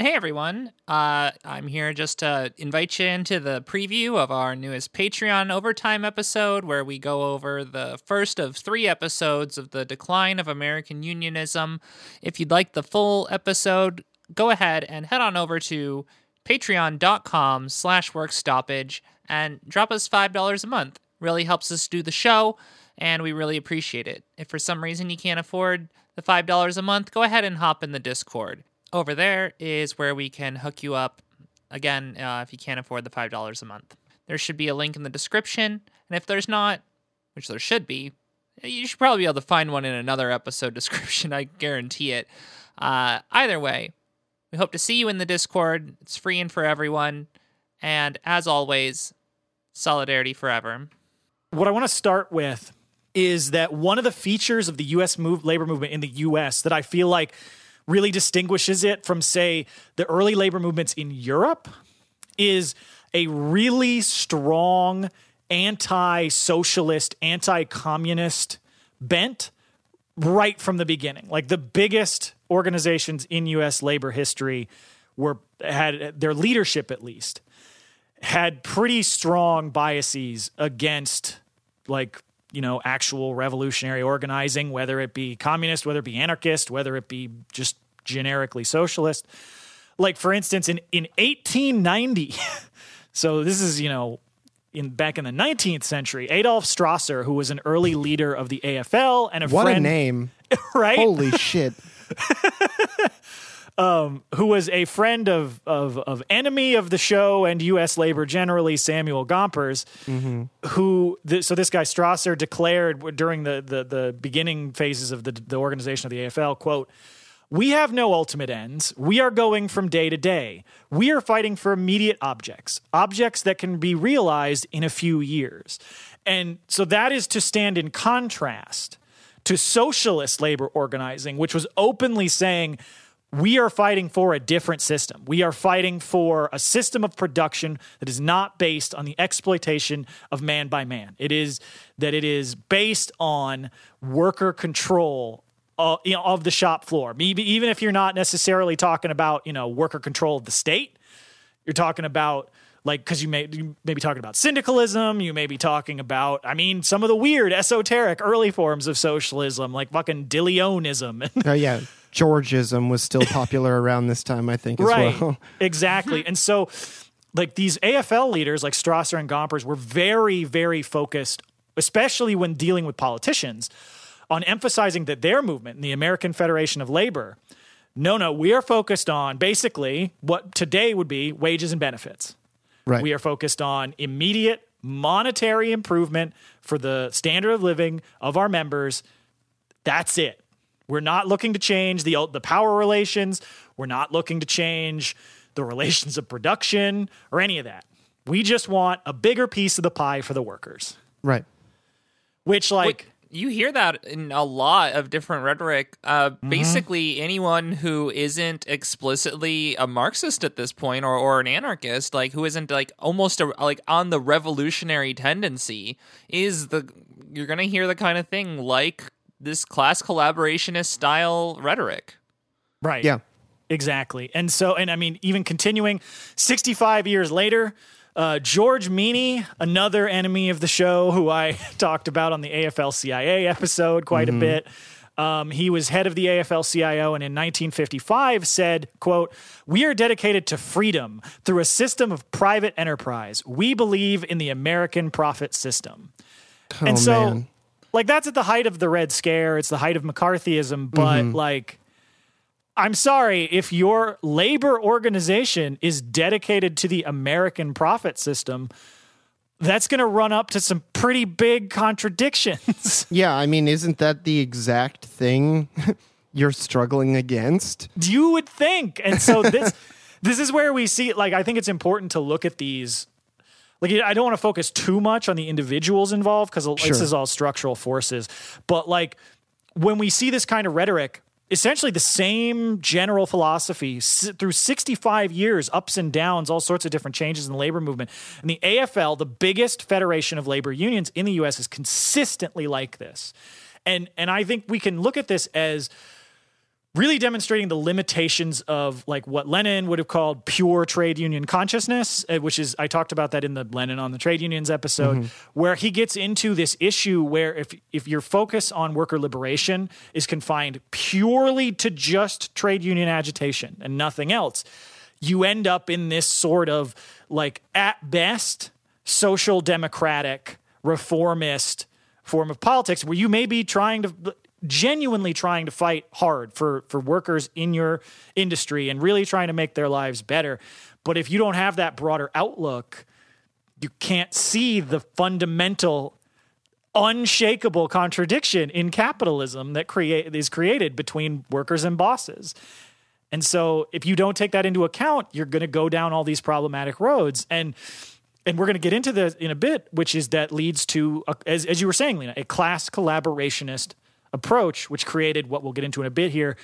Hey everyone, uh, I'm here just to invite you into the preview of our newest Patreon overtime episode where we go over the first of three episodes of the decline of American unionism. If you'd like the full episode, go ahead and head on over to patreon.com slash workstoppage and drop us $5 a month. Really helps us do the show, and we really appreciate it. If for some reason you can't afford the $5 a month, go ahead and hop in the Discord over there is where we can hook you up again uh, if you can't afford the $5 a month. There should be a link in the description, and if there's not, which there should be, you should probably be able to find one in another episode description, I guarantee it. Uh, either way, we hope to see you in the Discord. It's free and for everyone. And as always, solidarity forever. What I want to start with is that one of the features of the US move, labor movement in the US that I feel like really distinguishes it from, say, the early labor movements in Europe is a really strong anti socialist, anti communist bent right from the beginning. Like the biggest organizations in US labor history were had their leadership at least had pretty strong biases against like you know actual revolutionary organizing whether it be communist whether it be anarchist whether it be just generically socialist like for instance in in 1890 so this is you know in back in the 19th century Adolf Strasser who was an early leader of the AFL and a What friend a name. right Holy shit. Um, who was a friend of, of, of enemy of the show and U.S. labor generally, Samuel Gompers, mm-hmm. who, th- so this guy Strasser declared during the, the, the beginning phases of the, the organization of the AFL, quote, we have no ultimate ends. We are going from day to day. We are fighting for immediate objects, objects that can be realized in a few years. And so that is to stand in contrast to socialist labor organizing, which was openly saying, we are fighting for a different system. We are fighting for a system of production that is not based on the exploitation of man by man. It is that it is based on worker control uh, you know, of the shop floor. Maybe even if you're not necessarily talking about you know worker control of the state, you're talking about like because you may you may be talking about syndicalism you may be talking about i mean some of the weird esoteric early forms of socialism like fucking De Leonism Oh yeah. Georgism was still popular around this time, I think, as right well. exactly and so like these afl leaders like strasser and gompers were very very focused especially when dealing with politicians on emphasizing that their movement the american federation of labor no no we are focused on basically what today would be wages and benefits Right. we are focused on immediate monetary improvement for the standard of living of our members. That's it. We're not looking to change the the power relations. We're not looking to change the relations of production or any of that. We just want a bigger piece of the pie for the workers. right. Which like you hear that in a lot of different rhetoric. Uh, Mm-hmm. Basically, anyone who isn't explicitly a Marxist at this point, or, or an anarchist, like who isn't like almost a, like on the revolutionary tendency, is the you're gonna hear the kind of thing like this class collaborationist style rhetoric. right. Yeah. Exactly. And so, and I mean, even continuing 65 years later, uh, George Meany, another enemy of the show who I talked about on the AFL CIA episode quite a bit. Um, he was head of the AFL CIO and in 1955 said, quote, we are dedicated to freedom through a system of private enterprise. We believe in the American profit system. and oh, so, man. like, that's at the height of the Red Scare. It's the height of McCarthyism. But, like, I'm sorry if your labor organization is dedicated to the American profit system, that's going to run up to some pretty big contradictions. Yeah, I mean, isn't that the exact thing you're struggling against? you would think. And so this this is where we see like I think it's important to look at these like I don't want to focus too much on the individuals involved because this is all structural forces. But like when we see this kind of rhetoric, essentially the same general philosophy through 65 years, ups and downs, all sorts of different changes in the labor movement. And the AFL, the biggest federation of labor unions in the US, is consistently like this. And and I think we can look at this as really demonstrating the limitations of like what Lenin would have called pure trade union consciousness, uh, which is I talked about that in the Lenin on the trade unions episode, where he gets into this issue where if if your focus on worker liberation is confined purely to just trade union agitation and nothing else, you end up in this sort of like at best social democratic reformist form of politics where you may be trying to genuinely trying to fight hard for for workers in your industry and really trying to make their lives better. But if you don't have that broader outlook you can't see the fundamental unshakable contradiction in capitalism that create is created between workers and bosses. And so if you don't take that into account you're going to go down all these problematic roads. And and we're going to get into this in a bit, which is that leads to, a, as, as you were saying, Lena, a class collaborationist approach, which created what we'll get into in a bit here,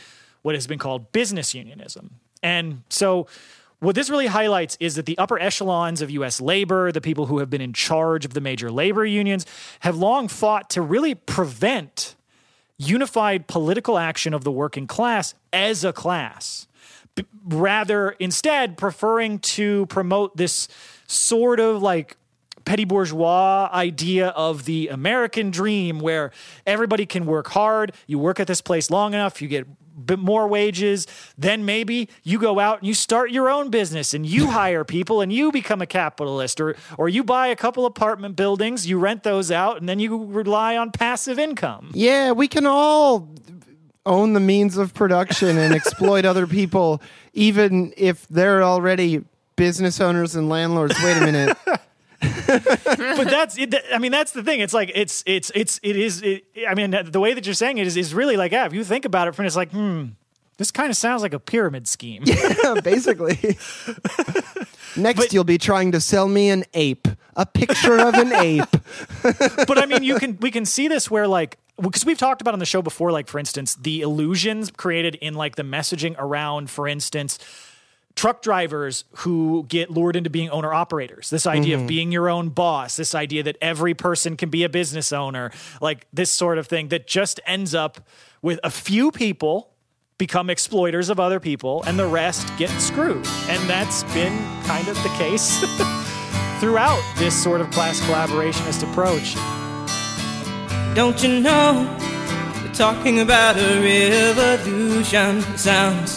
what has been called business unionism. And so, what this really highlights is that the upper echelons of US labor, the people who have been in charge of the major labor unions, have long fought to really prevent unified political action of the working class as a class. B- rather, instead, preferring to promote this sort of like petty bourgeois idea of the American dream where everybody can work hard. You work at this place long enough, you get bit more wages. Then maybe you go out and you start your own business and you hire people and you become a capitalist or or you buy a couple apartment buildings, you rent those out and then you rely on passive income. Yeah, we can all own the means of production and exploit other people, even if they're already business owners and landlords. Wait a minute. but that's it, I mean that's the thing. It's like it's it's it's it is. It, I mean the way that you're saying it is is really like yeah. If you think about it, from it's like hmm, this kind of sounds like a pyramid scheme. Yeah, basically. Next, But- you'll be trying to sell me an ape, a picture of an ape. but I mean, you can we can see this where like because we've talked about on the show before, like for instance, the illusions created in like the messaging around, for instance, truck drivers who get lured into being owner operators. This idea of mm-hmm. being your own boss, this idea that every person can be a business owner, like this sort of thing that just ends up with a few people become exploiters of other people and the rest get screwed. And that's been kind of the case throughout this sort of class collaborationist approach. Don't you know? They're talking about a revolution. Sounds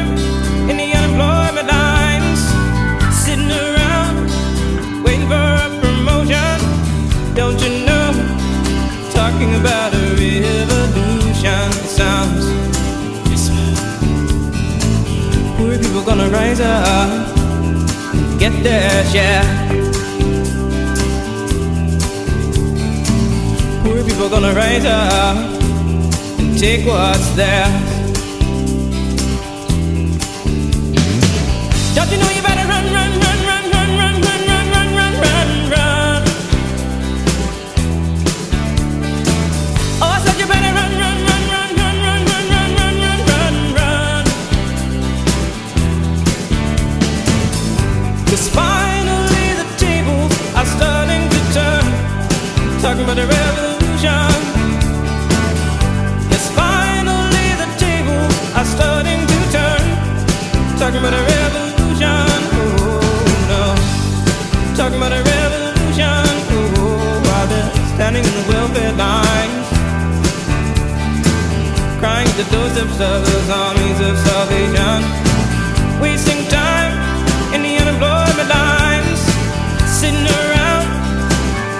get their share. Poor people gonna rise up and take what's theirs. Don't you know you A revolution. Yes, finally the tables are starting to turn. Talking about a revolution. Oh no. Talking about a revolution. Oh, while they're standing in the welfare lines. Crying the doorsteps of those armies of salvation. Wasting time in the unemployment lines. Sitting around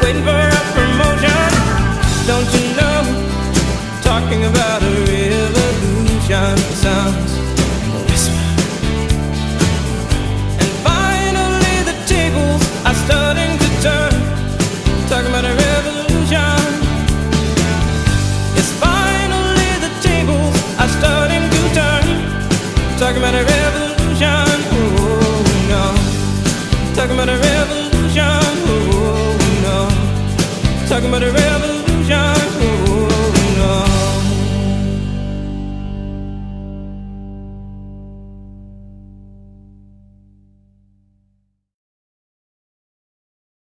waiting for talking about a revolution. Sounds